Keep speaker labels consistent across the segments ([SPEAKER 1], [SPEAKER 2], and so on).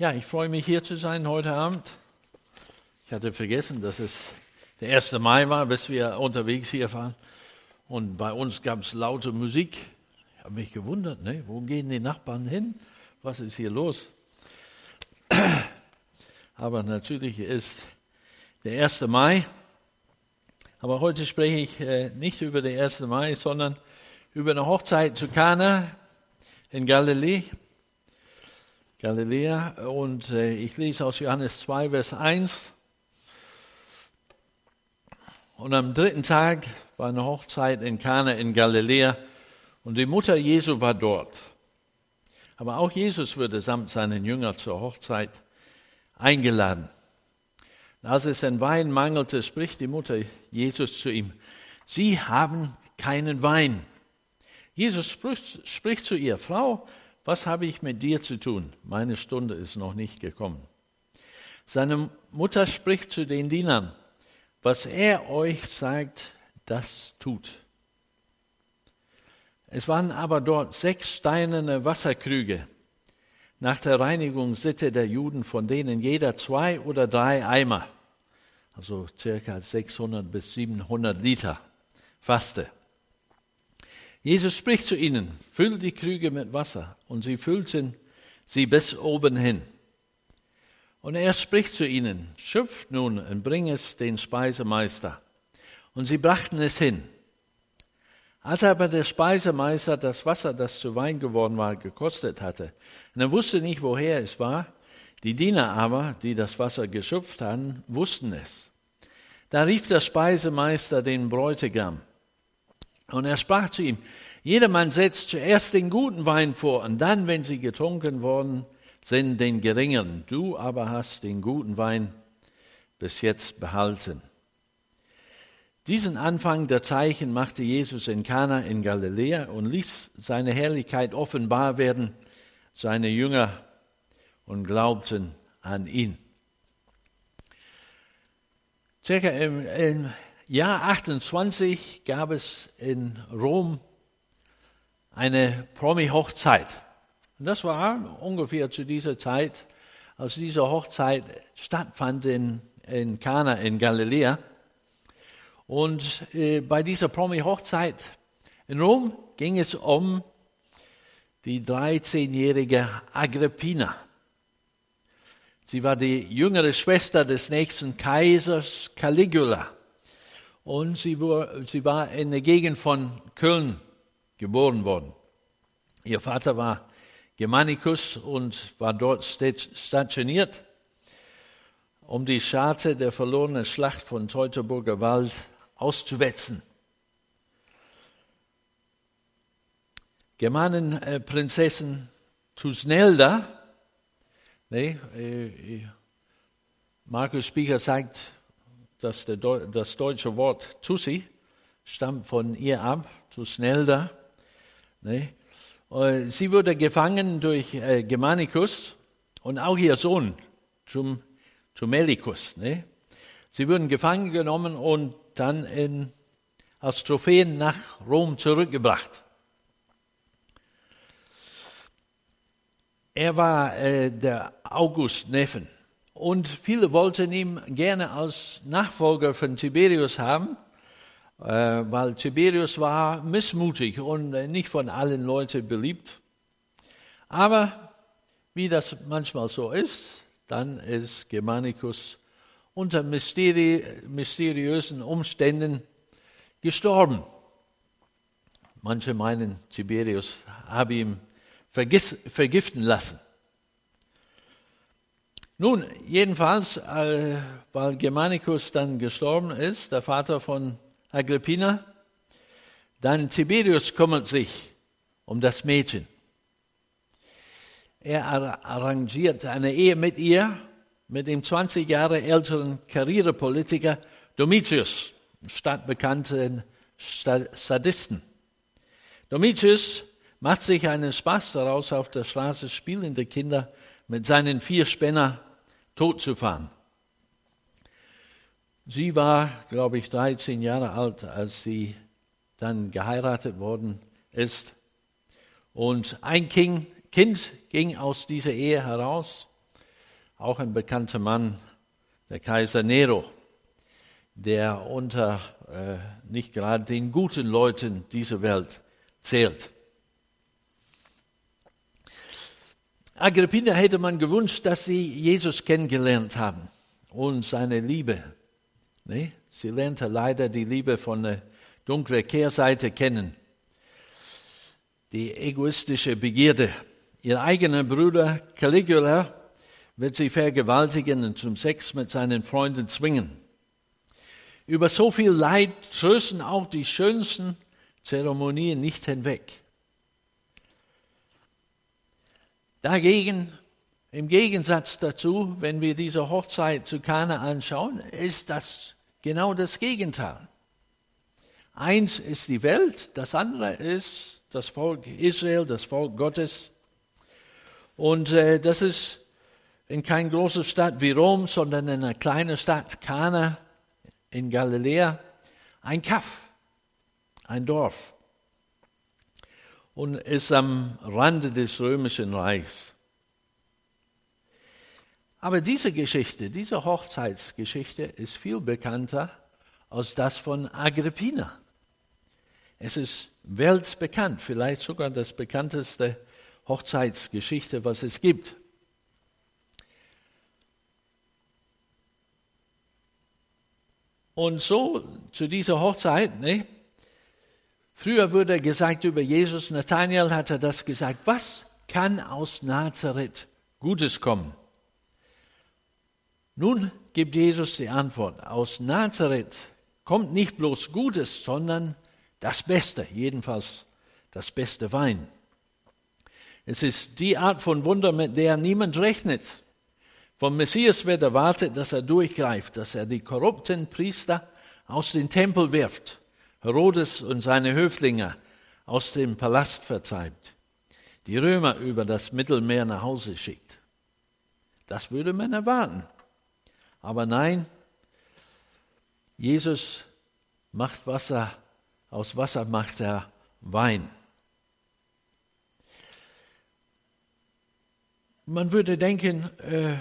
[SPEAKER 1] Ja, ich freue mich hier zu sein heute Abend. Ich hatte vergessen, dass es der 1. Mai war, bis wir unterwegs hier waren. Und bei uns gab es laute Musik. Ich habe mich gewundert, ne? wo gehen die Nachbarn hin? Was ist hier los? Aber natürlich ist der 1. Mai. Aber heute spreche ich äh, nicht über den 1. Mai, sondern über eine Hochzeit zu Kana in Galiläa. Galiläa. Und äh, ich lese aus Johannes 2, Vers 1. Und am dritten Tag war eine Hochzeit in Kana in Galiläa und die Mutter Jesu war dort. Aber auch Jesus wurde samt seinen Jüngern zur Hochzeit eingeladen. Und als es an Wein mangelte, spricht die Mutter Jesus zu ihm, Sie haben keinen Wein. Jesus spricht, spricht zu ihr, Frau, was habe ich mit dir zu tun? Meine Stunde ist noch nicht gekommen. Seine Mutter spricht zu den Dienern, was er euch sagt, das tut. Es waren aber dort sechs steinerne Wasserkrüge nach der Reinigungssitte der Juden, von denen jeder zwei oder drei Eimer, also circa 600 bis 700 Liter, fasste. Jesus spricht zu ihnen, füllt die Krüge mit Wasser. Und sie füllten sie bis oben hin. Und er spricht zu ihnen, schöpft nun und bring es den Speisemeister. Und sie brachten es hin. Als aber der Speisemeister das Wasser, das zu Wein geworden war, gekostet hatte, und er wusste nicht, woher es war, die Diener aber, die das Wasser geschöpft hatten, wussten es. Da rief der Speisemeister den Bräutigam und er sprach zu ihm, jedermann setzt zuerst den guten Wein vor und dann, wenn sie getrunken worden sind, den geringen. Du aber hast den guten Wein bis jetzt behalten. Diesen Anfang der Zeichen machte Jesus in Kana in Galiläa und ließ seine Herrlichkeit offenbar werden. Seine Jünger und glaubten an ihn. Circa im, im Jahr 28 gab es in Rom eine Promi-Hochzeit. Und das war ungefähr zu dieser Zeit, als diese Hochzeit stattfand in, in Kana in Galiläa. Und äh, bei dieser Promi-Hochzeit in Rom ging es um die 13-jährige Agrippina. Sie war die jüngere Schwester des nächsten Kaisers Caligula und sie war, sie war in der Gegend von Köln geboren worden. Ihr Vater war Germanicus und war dort stationiert, um die Scharte der verlorenen Schlacht von Teutoburger Wald auszuwetzen. Germanenprinzessin Tusnelda, nee, äh, Markus Spiecher sagt, dass das deutsche Wort Tussi stammt von ihr ab, Tusnelda. Ne? Sie wurde gefangen durch äh, Germanicus und auch ihr Sohn, Tum, Tumelicus. Ne? Sie wurden gefangen genommen und dann in, als Trophäen nach Rom zurückgebracht. Er war äh, der August Neffen. Und viele wollten ihn gerne als Nachfolger von Tiberius haben, äh, weil Tiberius war missmutig und nicht von allen Leuten beliebt. Aber wie das manchmal so ist, dann ist Germanicus unter mysteri mysteriösen Umständen gestorben. Manche meinen, Tiberius habe ihn vergiften lassen. Nun, jedenfalls, äh, weil Germanicus dann gestorben ist, der Vater von Agrippina, dann Tiberius kümmert sich um das Mädchen. Er arrangiert eine Ehe mit ihr, mit dem 20 Jahre älteren Karrierepolitiker Domitius, stadtbekannten Sadisten. Domitius macht sich einen Spaß daraus, auf der Straße spielende Kinder mit seinen vier Spänner zu fahren. Sie war, glaube ich, 13 Jahre alt, als sie dann geheiratet worden ist. Und ein Kind ging aus dieser Ehe heraus. auch ein bekannter Mann, der Kaiser Nero, der unter äh, nicht gerade den guten Leuten dieser Welt zählt. Agrippina hätte man gewünscht, dass sie Jesus kennengelernt haben und seine Liebe. Nee? Sie lernte leider die Liebe von der dunklen Kehrseite kennen. Die egoistische Begierde. Ihr eigener Bruder Caligula wird sie vergewaltigen und zum Sex mit seinen Freunden zwingen. Über so viel Leid trösten auch die schönsten Zeremonien nicht hinweg. Dagegen, im Gegensatz dazu, wenn wir diese Hochzeit zu Kana anschauen, ist das genau das Gegenteil. Eins ist die Welt, das andere ist das Volk Israel, das Volk Gottes. Und äh, das ist in keine große Stadt wie Rom, sondern in einer kleinen Stadt Kana in Galiläa ein Kaff, ein Dorf und ist am Rande des römischen Reichs. Aber diese Geschichte, diese Hochzeitsgeschichte ist viel bekannter als das von Agrippina. Es ist weltbekannt, vielleicht sogar das bekannteste Hochzeitsgeschichte, was es gibt. Und so zu dieser Hochzeit, ne? Früher wurde gesagt über Jesus, Nathanael hatte das gesagt, was kann aus Nazareth Gutes kommen? Nun gibt Jesus die Antwort, aus Nazareth kommt nicht bloß Gutes, sondern das Beste, jedenfalls das beste Wein. Es ist die Art von Wunder, mit der niemand rechnet. Vom Messias wird erwartet, dass er durchgreift, dass er die korrupten Priester aus dem Tempel wirft, Herodes und seine Höflinge aus dem Palast vertreibt, die Römer über das Mittelmeer nach Hause schickt. Das würde man erwarten. Aber nein, Jesus macht Wasser, aus Wasser macht er Wein. Man würde denken, äh,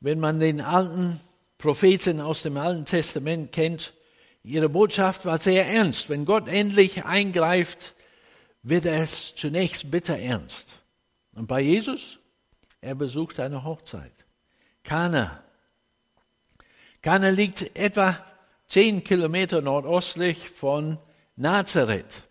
[SPEAKER 1] wenn man den alten Propheten aus dem Alten Testament kennt, ihre Botschaft war sehr ernst. Wenn Gott endlich eingreift, wird es zunächst bitter ernst. Und bei Jesus, er besucht eine Hochzeit. Kana. Kana liegt etwa zehn Kilometer nordostlich von Nazareth.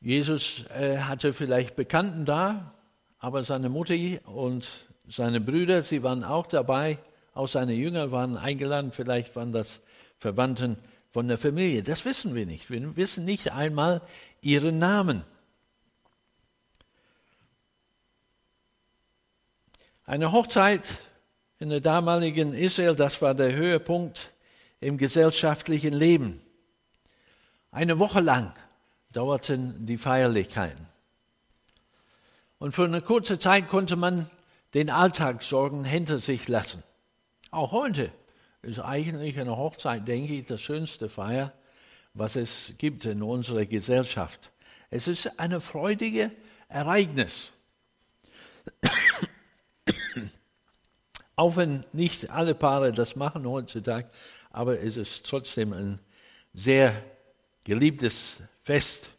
[SPEAKER 1] Jesus äh, hatte vielleicht Bekannten da, aber seine Mutter und seine Brüder, sie waren auch dabei, auch seine Jünger waren eingeladen, vielleicht waren das Verwandten von der Familie. Das wissen wir nicht. Wir wissen nicht einmal ihren Namen. Eine Hochzeit in der damaligen Israel, das war der Höhepunkt im gesellschaftlichen Leben. Eine Woche lang dauerten die Feierlichkeiten. Und für eine kurze Zeit konnte man den Alltagssorgen hinter sich lassen. Auch heute ist eigentlich eine Hochzeit, denke ich, das schönste Feier, was es gibt in unserer Gesellschaft. Es ist ein freudiges Ereignis. Auch wenn nicht alle Paare das machen heutzutage, aber es ist trotzdem ein sehr geliebtes Fest.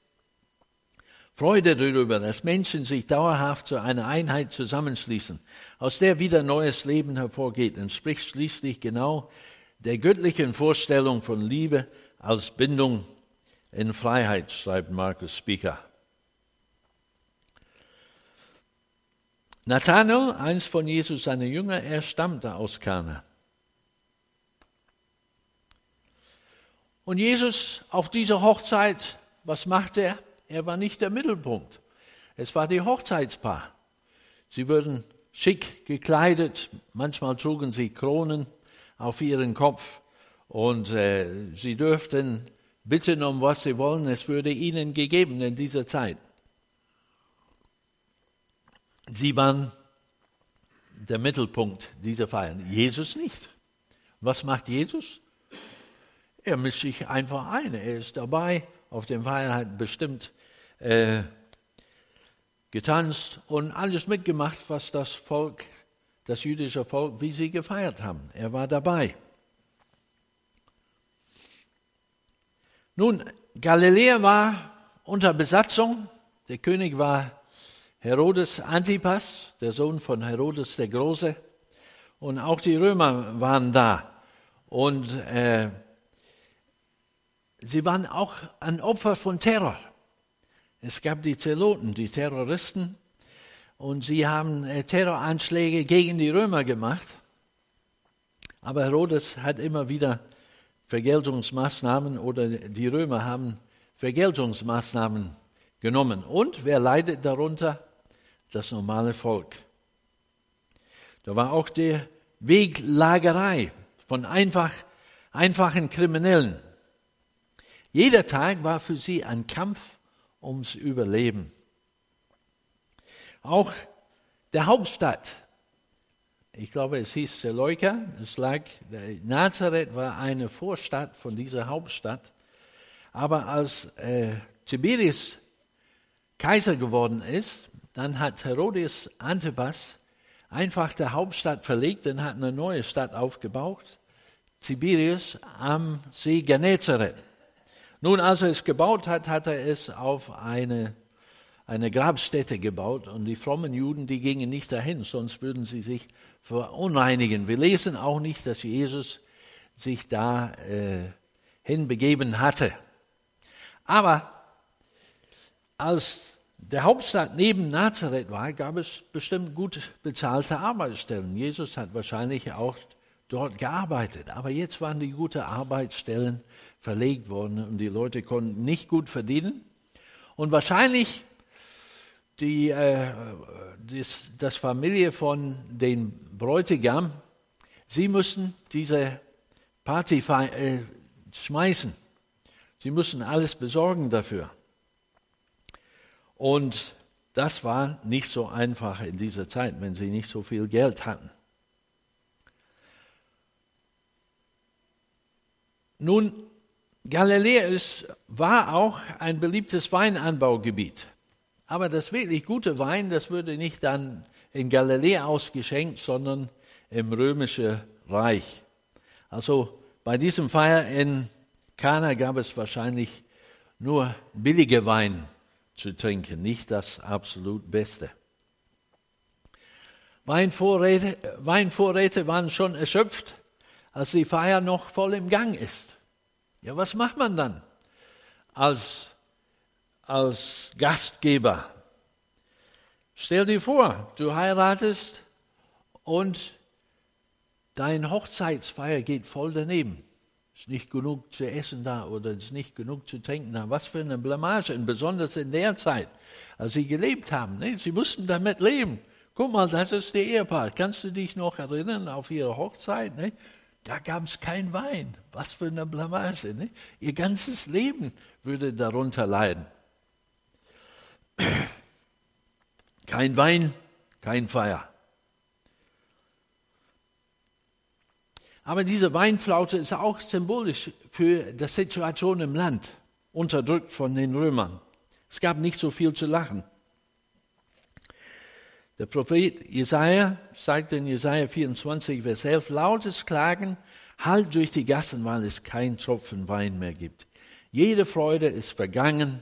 [SPEAKER 1] Freude darüber, dass Menschen sich dauerhaft zu einer Einheit zusammenschließen, aus der wieder neues Leben hervorgeht, entspricht schließlich genau der göttlichen Vorstellung von Liebe als Bindung in Freiheit, schreibt Markus Speaker. Nathanael, eins von Jesus seine Jünger, er stammte aus Kana. Und Jesus auf dieser Hochzeit, was machte er? Er war nicht der Mittelpunkt. Es war die Hochzeitspaar. Sie wurden schick gekleidet, manchmal trugen sie Kronen auf ihren Kopf und äh, sie dürften bitten um was sie wollen, es würde ihnen gegeben in dieser Zeit. Sie waren der Mittelpunkt dieser Feiern. Jesus nicht. Was macht Jesus? Er mischt sich einfach ein. Er ist dabei, auf den Feiern bestimmt äh, getanzt und alles mitgemacht, was das Volk, das jüdische Volk, wie sie gefeiert haben. Er war dabei. Nun, Galiläa war unter Besatzung. Der König war Herodes Antipas, der Sohn von Herodes der Große. Und auch die Römer waren da. Und äh, sie waren auch ein Opfer von Terror. Es gab die Zeloten, die Terroristen, und sie haben äh, Terroranschläge gegen die Römer gemacht. Aber Herodes hat immer wieder Vergeltungsmaßnahmen oder die Römer haben Vergeltungsmaßnahmen genommen. Und wer leidet darunter? Das normale Volk. Da war auch die Weglagerei von einfach, einfachen Kriminellen. Jeder Tag war für sie ein Kampf ums Überleben. Auch der Hauptstadt, ich glaube, es hieß Seleuka, es lag, Nazareth war eine Vorstadt von dieser Hauptstadt. Aber als äh, Tiberius Kaiser geworden ist, dann hat Herodes Antipas einfach der Hauptstadt verlegt und hat eine neue Stadt aufgebaut, Tiberius am See Genezareth. Nun, als er es gebaut hat, hat er es auf eine, eine Grabstätte gebaut und die frommen Juden, die gingen nicht dahin, sonst würden sie sich verunreinigen. Wir lesen auch nicht, dass Jesus sich da äh, hinbegeben hatte. Aber als der Hauptstadt neben Nazareth war, gab es bestimmt gut bezahlte Arbeitsstellen. Jesus hat wahrscheinlich auch dort gearbeitet. Aber jetzt waren die guten Arbeitsstellen verlegt worden und die Leute konnten nicht gut verdienen. Und wahrscheinlich die äh, das, das Familie von dem Bräutigam, sie mussten diese Party äh, schmeißen. Sie mussten alles besorgen dafür. Und das war nicht so einfach in dieser Zeit, wenn sie nicht so viel Geld hatten. Nun, Galiläus war auch ein beliebtes Weinanbaugebiet. Aber das wirklich gute Wein, das würde nicht dann in Galiläa ausgeschenkt, sondern im römischen Reich. Also bei diesem Feier in Kana gab es wahrscheinlich nur billige Wein zu trinken, nicht das absolut Beste. Weinvorräte, Weinvorräte waren schon erschöpft, als die Feier noch voll im Gang ist. Ja, was macht man dann als, als Gastgeber? Stell dir vor, du heiratest und deine Hochzeitsfeier geht voll daneben. Ist nicht genug zu essen da oder ist nicht genug zu trinken da. Was für eine Blamage, und besonders in der Zeit, als sie gelebt haben. Ne? Sie mussten damit leben. Guck mal, das ist der Ehepaar. Kannst du dich noch erinnern auf ihre Hochzeit? Ne? Da gab es kein Wein. Was für eine Blamage. Ne? Ihr ganzes Leben würde darunter leiden. Kein Wein, kein Feier. Aber diese Weinflaute ist auch symbolisch für die Situation im Land, unterdrückt von den Römern. Es gab nicht so viel zu lachen. Der Prophet Jesaja sagt in Jesaja 24, Vers 11, lautes Klagen halt durch die Gassen, weil es kein Tropfen Wein mehr gibt. Jede Freude ist vergangen,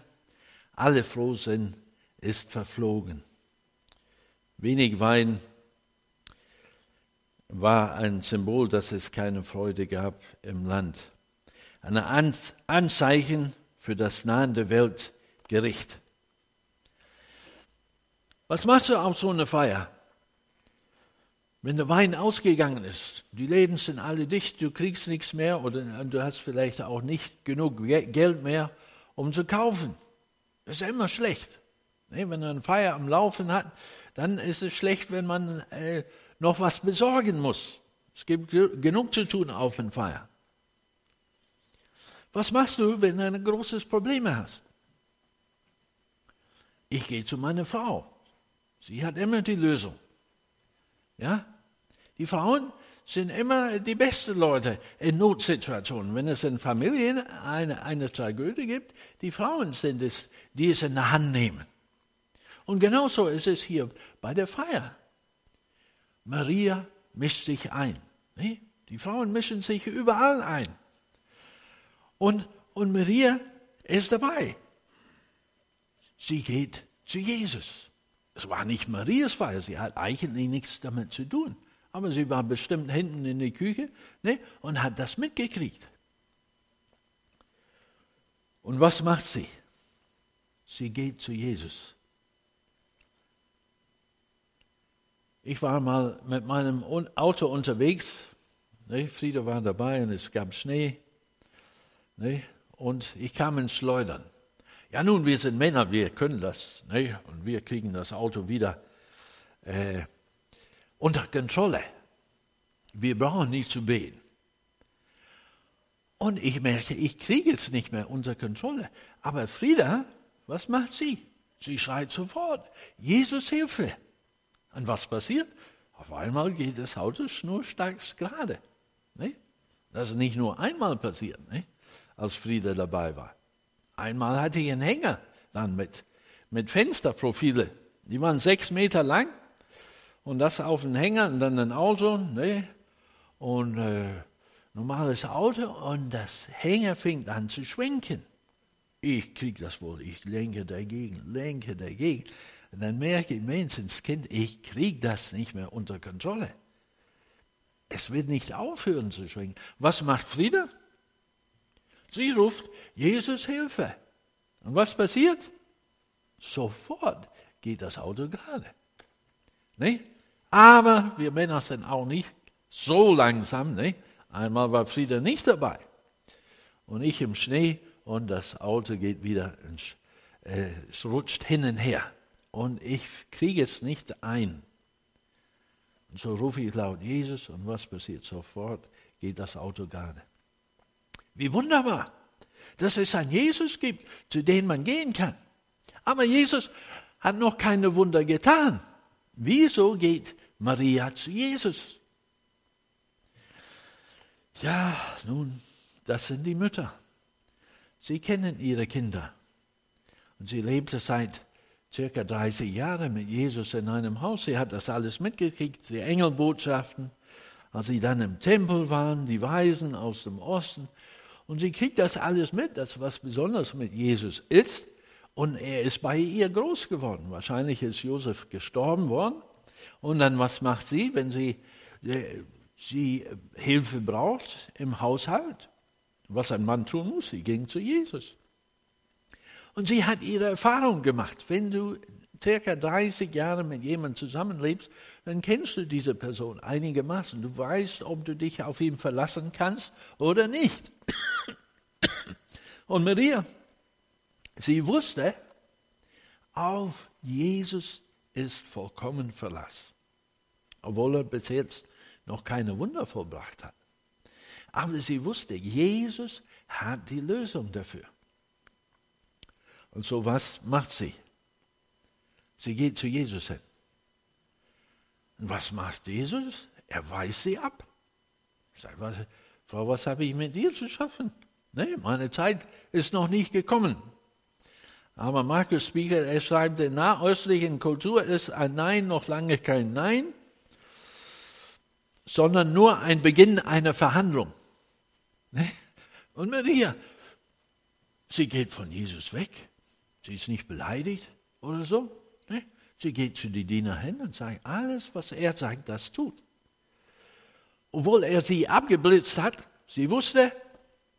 [SPEAKER 1] alle Frohsinn ist verflogen. Wenig Wein war ein Symbol, dass es keine Freude gab im Land. Ein Anzeichen für das nahende Weltgericht. Was machst du auf so einer Feier? Wenn der Wein ausgegangen ist, die Läden sind alle dicht, du kriegst nichts mehr oder du hast vielleicht auch nicht genug Geld mehr, um zu kaufen. Das ist immer schlecht. Wenn man eine Feier am Laufen hat, dann ist es schlecht, wenn man äh, noch was besorgen muss. Es gibt genug zu tun auf einer Feier. Was machst du, wenn du ein großes Problem hast? Ich gehe zu meiner Frau. Sie hat immer die Lösung. Ja? Die Frauen sind immer die besten Leute in Notsituationen. Wenn es in Familien eine, eine Tragödie gibt, die Frauen sind es, die es in der Hand nehmen. Und genauso ist es hier bei der Feier. Maria mischt sich ein. Ne? Die Frauen mischen sich überall ein. Und, und Maria ist dabei. Sie geht zu Jesus. Es war nicht Marias Feier, sie hat eigentlich nichts damit zu tun. Aber sie war bestimmt hinten in der Küche ne, und hat das mitgekriegt. Und was macht sie? Sie geht zu Jesus. Ich war mal mit meinem Auto unterwegs. Ne, Frieda war dabei und es gab Schnee. Ne, und ich kam ins Schleudern. Ja, nun, wir sind Männer, wir können das. Ne, und wir kriegen das Auto wieder äh, unter Kontrolle. Wir brauchen nicht zu beten. Und ich merke, ich kriege es nicht mehr unter Kontrolle. Aber Frieda, was macht sie? Sie schreit sofort, Jesus Hilfe. Und was passiert? Auf einmal geht das Auto schnurstracks gerade. Ne? Das ist nicht nur einmal passiert, ne? als Frieda dabei war. Einmal hatte ich einen Hänger dann mit, mit Fensterprofile. Die waren sechs Meter lang und das auf den Hänger und dann ein Auto. Ne? Und äh, normales Auto und das Hänger fängt an zu schwenken. Ich kriege das wohl, ich lenke dagegen, lenke dagegen. Und dann merke ich, Menschenskind, ich kriege das nicht mehr unter Kontrolle. Es wird nicht aufhören zu schwingen. Was macht Frieda? Sie ruft, Jesus Hilfe. Und was passiert? Sofort geht das Auto gerade. Ne? Aber wir Männer sind auch nicht so langsam. Ne? Einmal war Frieda nicht dabei. Und ich im Schnee und das Auto geht wieder, äh, es rutscht hin und her und ich kriege es nicht ein. Und so rufe ich laut Jesus und was passiert? Sofort geht das Auto gerade. Wie wunderbar, dass es einen Jesus gibt, zu dem man gehen kann. Aber Jesus hat noch keine Wunder getan. Wieso geht Maria zu Jesus? Ja, nun, das sind die Mütter. Sie kennen ihre Kinder. Und sie lebte seit circa 30 Jahre mit Jesus in einem Haus. Sie hat das alles mitgekriegt, die Engelbotschaften, als sie dann im Tempel waren, die Weisen aus dem Osten. Und sie kriegt das alles mit, das was besonders mit Jesus ist. Und er ist bei ihr groß geworden. Wahrscheinlich ist Josef gestorben worden. Und dann, was macht sie, wenn sie, äh, sie Hilfe braucht im Haushalt? Was ein Mann tun muss, sie ging zu Jesus. Und sie hat ihre Erfahrung gemacht. Wenn du circa 30 Jahre mit jemandem zusammenlebst, dann kennst du diese Person einigermaßen. Du weißt, ob du dich auf ihn verlassen kannst oder nicht. Und Maria, sie wusste, auf Jesus ist vollkommen Verlass. Obwohl er bis jetzt noch keine Wunder vollbracht hat. Aber sie wusste, Jesus hat die Lösung dafür. Und so was macht sie? Sie geht zu Jesus hin. Und was macht Jesus? Er weist sie ab. Sagt, was, Frau, was habe ich mit dir zu schaffen? Nee, meine Zeit ist noch nicht gekommen. Aber Markus Spieker, er schreibt, in nahöstlichen Kultur ist ein Nein noch lange kein Nein, sondern nur ein Beginn einer Verhandlung. Und Maria, sie geht von Jesus weg. Sie ist nicht beleidigt oder so. Sie geht zu den Diener hin und sagt, alles, was er sagt, das tut. Obwohl er sie abgeblitzt hat, sie wusste,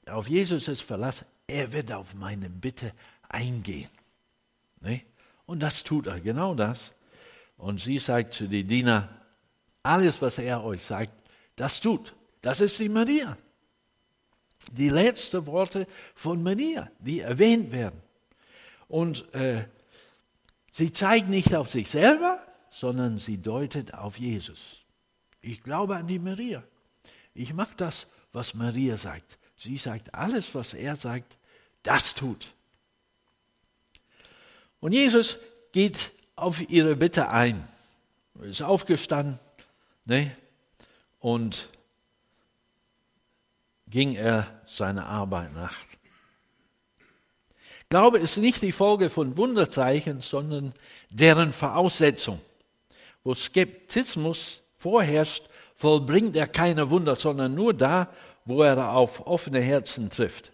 [SPEAKER 1] auf Jesus ist Verlass, er wird auf meine Bitte eingehen. Ne? Und das tut er, genau das. Und sie sagt zu den Dienern, alles, was er euch sagt, das tut. Das ist die Maria. Die letzten Worte von Maria, die erwähnt werden. Und äh, sie zeigt nicht auf sich selber, sondern sie deutet auf Jesus. Ich glaube an die Maria. Ich mache das, was Maria sagt. Sie sagt alles, was er sagt, das tut. Und Jesus geht auf ihre Bitte ein. Er ist aufgestanden ne? und ging er seiner Arbeit nach. Glaube ist nicht die Folge von Wunderzeichen, sondern deren Voraussetzung. Wo Skeptizmus vorherrscht, vollbringt er keine Wunder, sondern nur da, wo er auf offene Herzen trifft.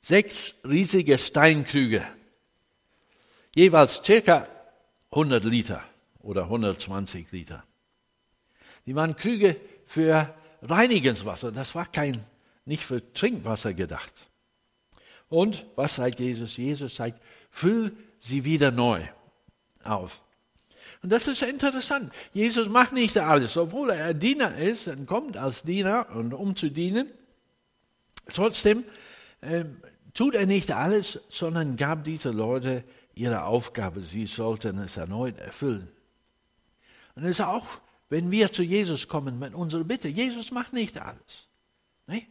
[SPEAKER 1] Sechs riesige Steinkrüge, jeweils circa 100 Liter oder 120 Liter. Die waren Krüge für Reinigungswasser. Das war kein, nicht für Trinkwasser gedacht. Und was sagt Jesus? Jesus sagt, füll sie wieder neu auf. Und das ist interessant. Jesus macht nicht alles, obwohl er Diener ist und kommt als Diener und um zu dienen. Trotzdem äh, tut er nicht alles, sondern gab diese Leute ihre Aufgabe. Sie sollten es erneut erfüllen. Und es ist auch, wenn wir zu Jesus kommen mit unserer Bitte. Jesus macht nicht alles. Nee?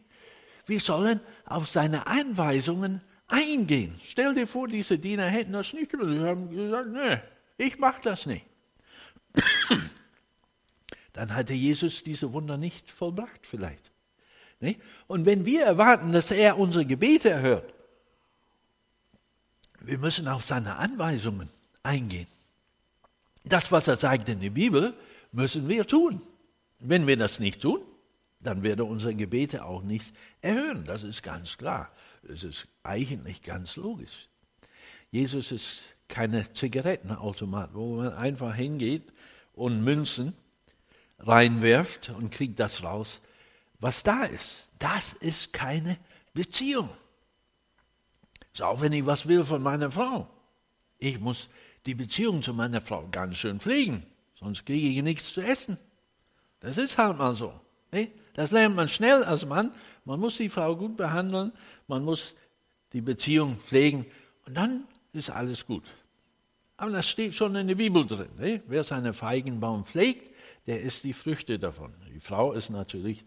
[SPEAKER 1] Wir sollen auf seine Anweisungen eingehen. Stell dir vor, diese Diener hätten das nicht gemacht. Sie haben gesagt, nee, ich mache das nicht. Dann hatte Jesus diese Wunder nicht vollbracht vielleicht. Und wenn wir erwarten, dass er unsere Gebete erhört, wir müssen auf seine Anweisungen eingehen. Das, was er sagt in der Bibel, müssen wir tun. Wenn wir das nicht tun, dann wird er unsere Gebete auch nicht erhören. Das ist ganz klar. Es ist eigentlich ganz logisch. Jesus ist keine Zigarettenautomat, wo man einfach hingeht und Münzen reinwirft und kriegt das raus, was da ist. Das ist keine Beziehung. So, auch wenn ich was will von meiner Frau. Ich muss die Beziehung zu meiner Frau ganz schön pflegen, sonst kriege ich nichts zu essen. Das ist halt mal so. Das lernt man schnell als Mann. Man muss die Frau gut behandeln, man muss die Beziehung pflegen und dann ist alles gut. Aber das steht schon in der Bibel drin. Ne? Wer seinen Feigenbaum pflegt, der isst die Früchte davon. Die Frau ist natürlich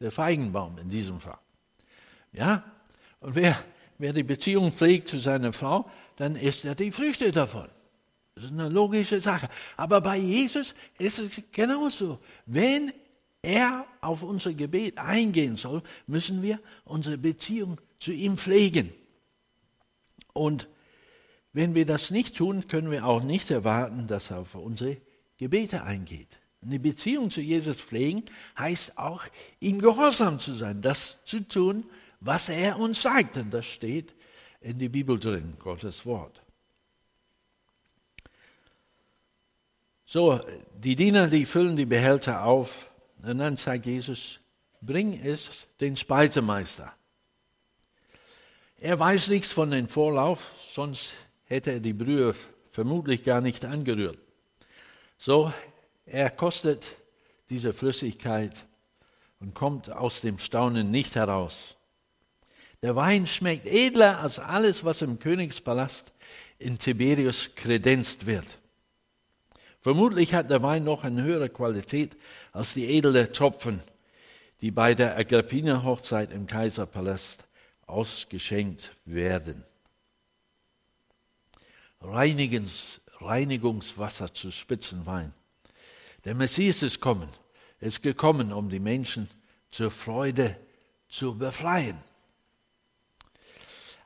[SPEAKER 1] der Feigenbaum in diesem Fall. Ja? Und wer, wer die Beziehung pflegt zu seiner Frau, dann isst er die Früchte davon. Das ist eine logische Sache. Aber bei Jesus ist es genauso. Wenn er auf unser Gebet eingehen soll, müssen wir unsere Beziehung zu ihm pflegen. Und wenn wir das nicht tun, können wir auch nicht erwarten, dass er auf unsere Gebete eingeht. Eine Beziehung zu Jesus pflegen heißt auch, ihm gehorsam zu sein, das zu tun, was er uns sagt. Und das steht in der Bibel drin, Gottes Wort. So, die Diener, die füllen die Behälter auf. Und dann sagt Jesus, bring es den Speisemeister. Er weiß nichts von dem Vorlauf, sonst hätte er die Brühe vermutlich gar nicht angerührt. So, er kostet diese Flüssigkeit und kommt aus dem Staunen nicht heraus. Der Wein schmeckt edler als alles, was im Königspalast in Tiberius kredenzt wird. Vermutlich hat der Wein noch eine höhere Qualität als die edle Tropfen, die bei der Agrippina-Hochzeit im Kaiserpalast ausgeschenkt werden. Reinigungs, Reinigungswasser zu Spitzenwein. Der Messias ist kommen, ist gekommen, um die Menschen zur Freude zu befreien.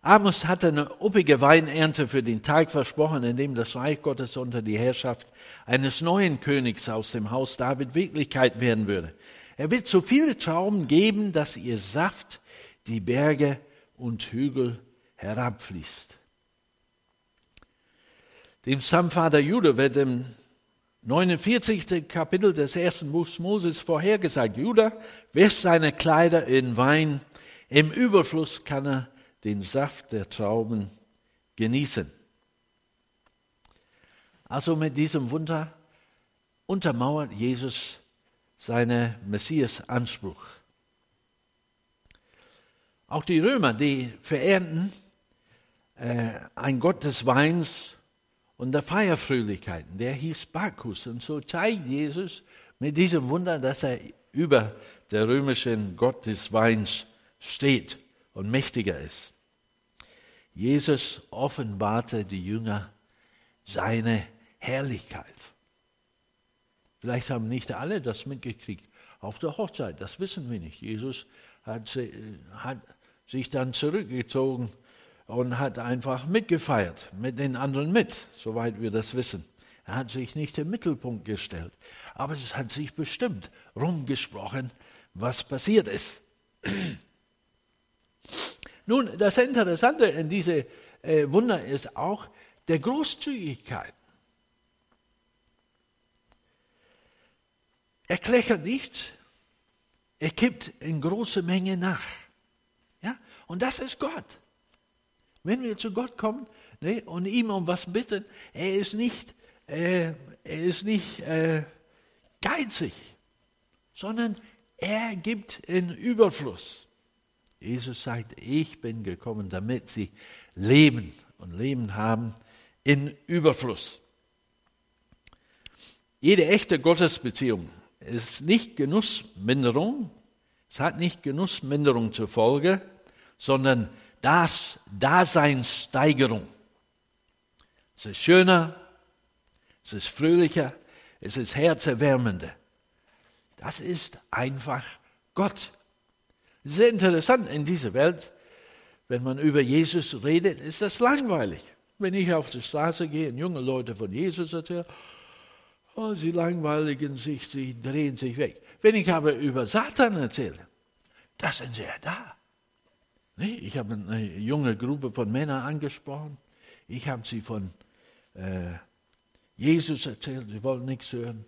[SPEAKER 1] Amos hatte eine üppige Weinernte für den Tag versprochen, in dem das Reich Gottes unter die Herrschaft eines neuen Königs aus dem Haus David Wirklichkeit werden würde. Er wird so viele Trauben geben, dass ihr Saft die Berge und Hügel herabfließt. Dem Stammvater Jude wird im 49. Kapitel des ersten Buchs Moses vorhergesagt, Judah wäscht seine Kleider in Wein, im Überfluss kann er den Saft der Trauben genießen. Also mit diesem Wunder untermauert Jesus seinen Messias-Anspruch. Auch die Römer, die verehrten äh, ein Gott des Weins und der Feierfröhlichkeiten, der hieß Bacchus. Und so zeigt Jesus mit diesem Wunder, dass er über der römischen Gott des Weins steht und mächtiger ist. Jesus offenbarte die Jünger seine Herrlichkeit. Vielleicht haben nicht alle das mitgekriegt auf der Hochzeit, das wissen wir nicht. Jesus hat, hat sich dann zurückgezogen und hat einfach mitgefeiert, mit den anderen mit, soweit wir das wissen. Er hat sich nicht im Mittelpunkt gestellt, aber es hat sich bestimmt rumgesprochen, was passiert ist. Nun, das Interessante in diese äh, Wunder ist auch der Großzügigkeit. Er klächert nicht, er kippt in große Menge nach. Ja? Und das ist Gott. Wenn wir zu Gott kommen ne, und ihm um was bitten, er ist nicht, äh, er ist nicht äh, geizig, sondern er gibt in Überfluss. Jesus sagt, ich bin gekommen, damit sie leben und Leben haben in Überfluss. Jede echte Gottesbeziehung ist nicht Genussminderung, es hat nicht Genussminderung zur Folge, sondern das Daseinssteigerung. Es ist schöner, es ist fröhlicher, es ist herzerwärmender. Das ist einfach Gott. Sehr interessant in dieser Welt, wenn man über Jesus redet, ist das langweilig. Wenn ich auf die Straße gehe und junge Leute von Jesus erzähle, oh, sie langweiligen sich, sie drehen sich weg. Wenn ich aber über Satan erzähle, da sind sie ja da. Ich habe eine junge Gruppe von Männern angesprochen. Ich habe sie von äh, Jesus erzählt, sie wollen nichts hören.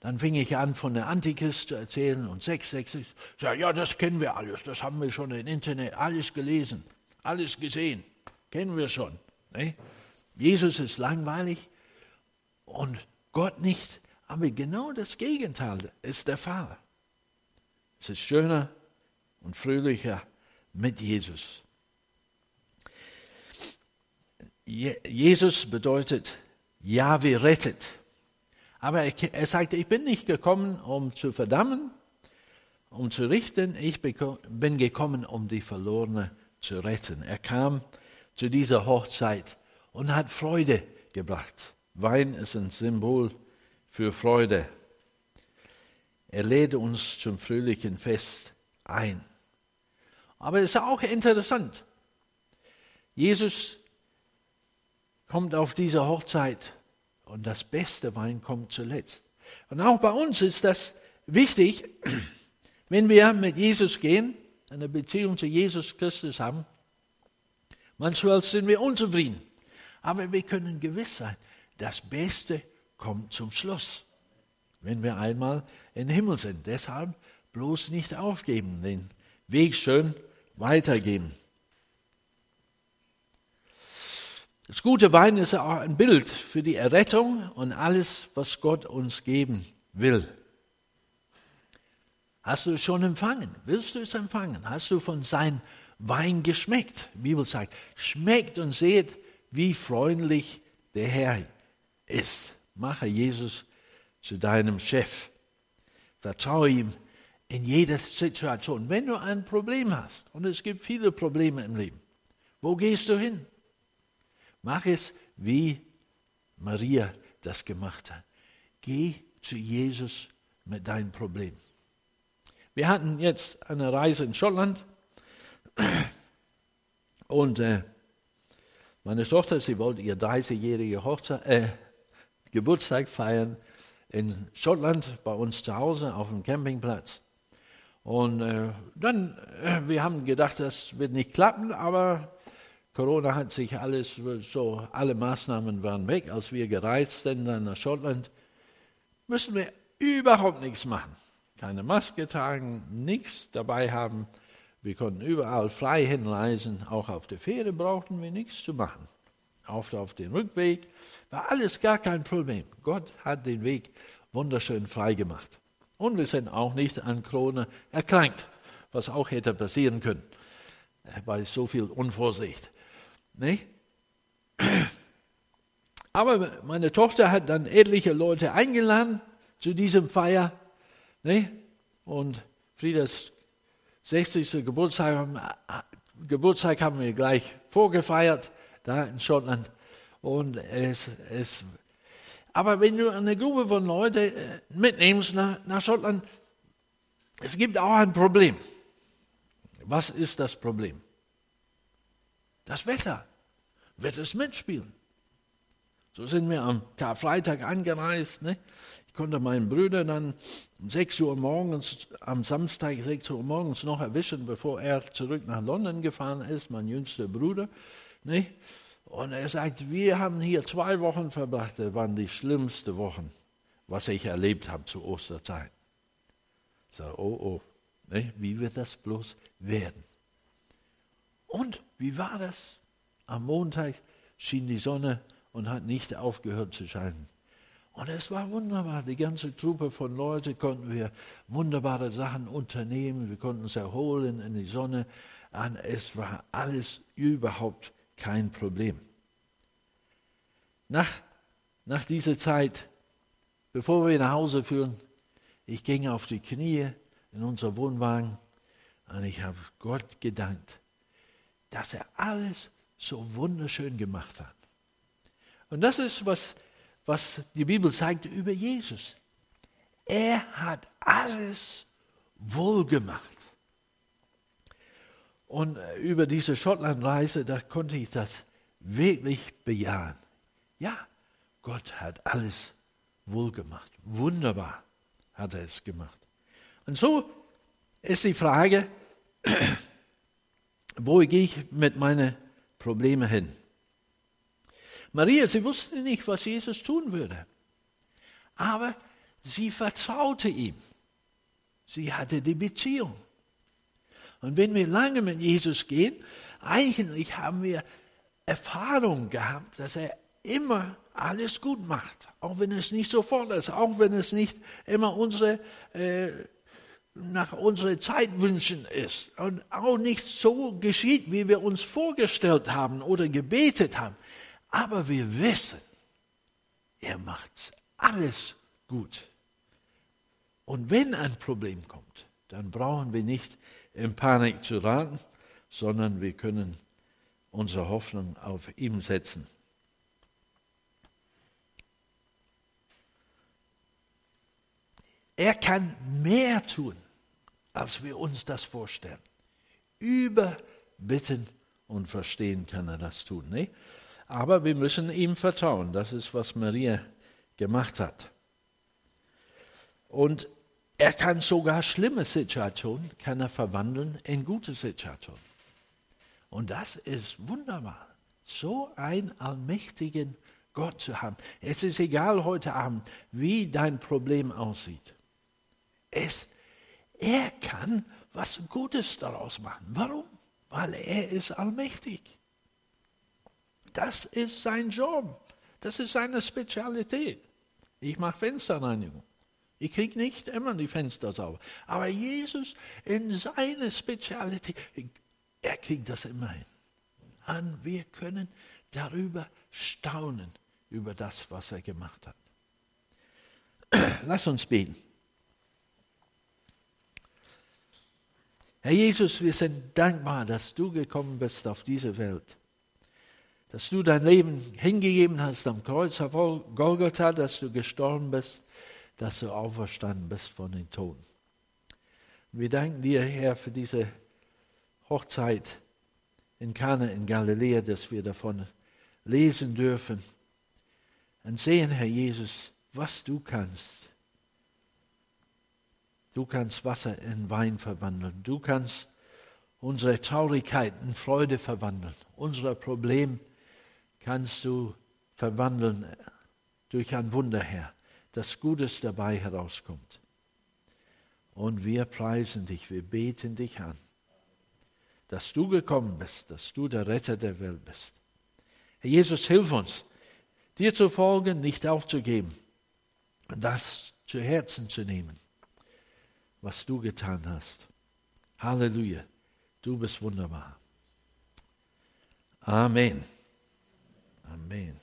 [SPEAKER 1] Dann fing ich an, von der Antichrist zu erzählen und 666. Ja, ja, das kennen wir alles, das haben wir schon im Internet alles gelesen, alles gesehen, kennen wir schon. Ne? Jesus ist langweilig und Gott nicht, aber genau das Gegenteil ist der Fall. Es ist schöner und fröhlicher mit Jesus. Jesus bedeutet, Jahwe rettet. Aber er sagte, ich bin nicht gekommen, um zu verdammen, um zu richten, ich bin gekommen, um die Verlorene zu retten. Er kam zu dieser Hochzeit und hat Freude gebracht. Wein ist ein Symbol für Freude. Er lädt uns zum fröhlichen Fest ein. Aber es ist auch interessant. Jesus kommt auf diese Hochzeit und das beste Wein kommt zuletzt. Und auch bei uns ist das wichtig, wenn wir mit Jesus gehen, eine Beziehung zu Jesus Christus haben. Manchmal sind wir unzufrieden, aber wir können gewiss sein, das Beste kommt zum Schluss, wenn wir einmal im Himmel sind. Deshalb bloß nicht aufgeben, den Weg schön weitergeben. Das gute Wein ist auch ein Bild für die Errettung und alles, was Gott uns geben will. Hast du es schon empfangen? Willst du es empfangen? Hast du von seinem Wein geschmeckt? Die Bibel sagt, schmeckt und seht, wie freundlich der Herr ist. Mache Jesus zu deinem Chef. Vertraue ihm in jeder Situation. Wenn du ein Problem hast, und es gibt viele Probleme im Leben, wo gehst du hin? Mach es, wie Maria das gemacht hat. Geh zu Jesus mit deinem Problem. Wir hatten jetzt eine Reise in Schottland und äh, meine Tochter, sie wollte ihr 30-jährige äh, Geburtstag feiern in Schottland bei uns zu Hause auf dem Campingplatz. Und äh, dann, äh, wir haben gedacht, das wird nicht klappen, aber Corona hat sich alles, so alle Maßnahmen waren weg, als wir gereist sind nach Schottland, müssen wir überhaupt nichts machen. Keine Maske tragen, nichts dabei haben. Wir konnten überall frei hinreisen, auch auf der Fähre brauchten wir nichts zu machen. Auf, auf dem Rückweg war alles gar kein Problem. Gott hat den Weg wunderschön frei gemacht. Und wir sind auch nicht an Corona erkrankt, was auch hätte passieren können, bei so viel Unvorsicht. Nicht? Aber meine Tochter hat dann etliche Leute eingeladen zu diesem Feier. Nicht? Und Friedas 60. Geburtstag, Geburtstag haben wir gleich vorgefeiert, da in Schottland. Und es, es, aber wenn du eine Gruppe von Leuten äh, mitnimmst nach, nach Schottland, es gibt auch ein Problem. Was ist das Problem? Das Wetter wird es mitspielen. So sind wir am Karfreitag angereist. Ne? Ich konnte meinen Bruder dann um 6 Uhr morgens, am Samstag 6 Uhr morgens noch erwischen, bevor er zurück nach London gefahren ist, mein jüngster Bruder. Ne? Und er sagt, wir haben hier zwei Wochen verbracht, das waren die schlimmsten Wochen, was ich erlebt habe zur Osterzeit. Ich sage, oh, oh, ne? wie wird das bloß werden? Und wie war das? Am Montag schien die Sonne und hat nicht aufgehört zu scheinen. Und es war wunderbar. Die ganze Truppe von Leuten konnten wir wunderbare Sachen unternehmen. Wir konnten uns erholen in die Sonne. Und es war alles überhaupt kein Problem. Nach, nach dieser Zeit, bevor wir nach Hause führen, ich ging auf die Knie in unser Wohnwagen und ich habe Gott gedankt, dass er alles so wunderschön gemacht hat. Und das ist, was, was die Bibel sagt über Jesus. Er hat alles wohl gemacht. Und äh, über diese Schottlandreise, da konnte ich das wirklich bejahen. Ja, Gott hat alles wohl gemacht. Wunderbar hat er es gemacht. Und so ist die Frage, wo gehe ich mit meinen Problemen hin? Maria, sie wusste nicht, was Jesus tun würde. Aber sie vertraute ihm. Sie hatte die Beziehung. Und wenn wir lange mit Jesus gehen, eigentlich haben wir Erfahrung gehabt, dass er immer alles gut macht. Auch wenn es nicht sofort ist, auch wenn es nicht immer unsere, äh, nach unseren Zeitwünschen ist und auch nicht so geschieht, wie wir uns vorgestellt haben oder gebetet haben. Aber wir wissen, er macht alles gut. Und wenn ein Problem kommt, dann brauchen wir nicht in Panik zu raten, sondern wir können unsere Hoffnung auf ihn setzen. Er kann mehr tun, als wir uns das vorstellen. Überbitten und verstehen kann er das tun. Ne? Aber wir müssen ihm vertrauen. Das ist, was Maria gemacht hat. Und er kann sogar schlimme Situationen kann er verwandeln in gute Situationen. Und das ist wunderbar, so einen allmächtigen Gott zu haben. Es ist egal heute Abend, wie dein Problem aussieht. Es, er kann was Gutes daraus machen. Warum? Weil er ist allmächtig. Das ist sein Job. Das ist seine Spezialität. Ich mache Fensterreinigung. Ich kriege nicht immer die Fenster sauber. Aber Jesus in seiner Spezialität, er kriegt das immer hin. Und wir können darüber staunen, über das, was er gemacht hat. Lass uns beten. Herr Jesus, wir sind dankbar, dass du gekommen bist auf diese Welt dass du dein Leben hingegeben hast am Kreuz auf Golgotha, dass du gestorben bist, dass du auferstanden bist von den Toten. wir danken dir, Herr, für diese Hochzeit in Kana in Galiläa, dass wir davon lesen dürfen und sehen, Herr Jesus, was du kannst. Du kannst Wasser in Wein verwandeln. Du kannst unsere Traurigkeit in Freude verwandeln, unsere Probleme kannst du verwandeln durch ein Wunder, Herr, dass Gutes dabei herauskommt. Und wir preisen dich, wir beten dich an, dass du gekommen bist, dass du der Retter der Welt bist. Herr Jesus, hilf uns, dir zu folgen, nicht aufzugeben das zu Herzen zu nehmen, was du getan hast. Halleluja, du bist wunderbar. Amen. Amen.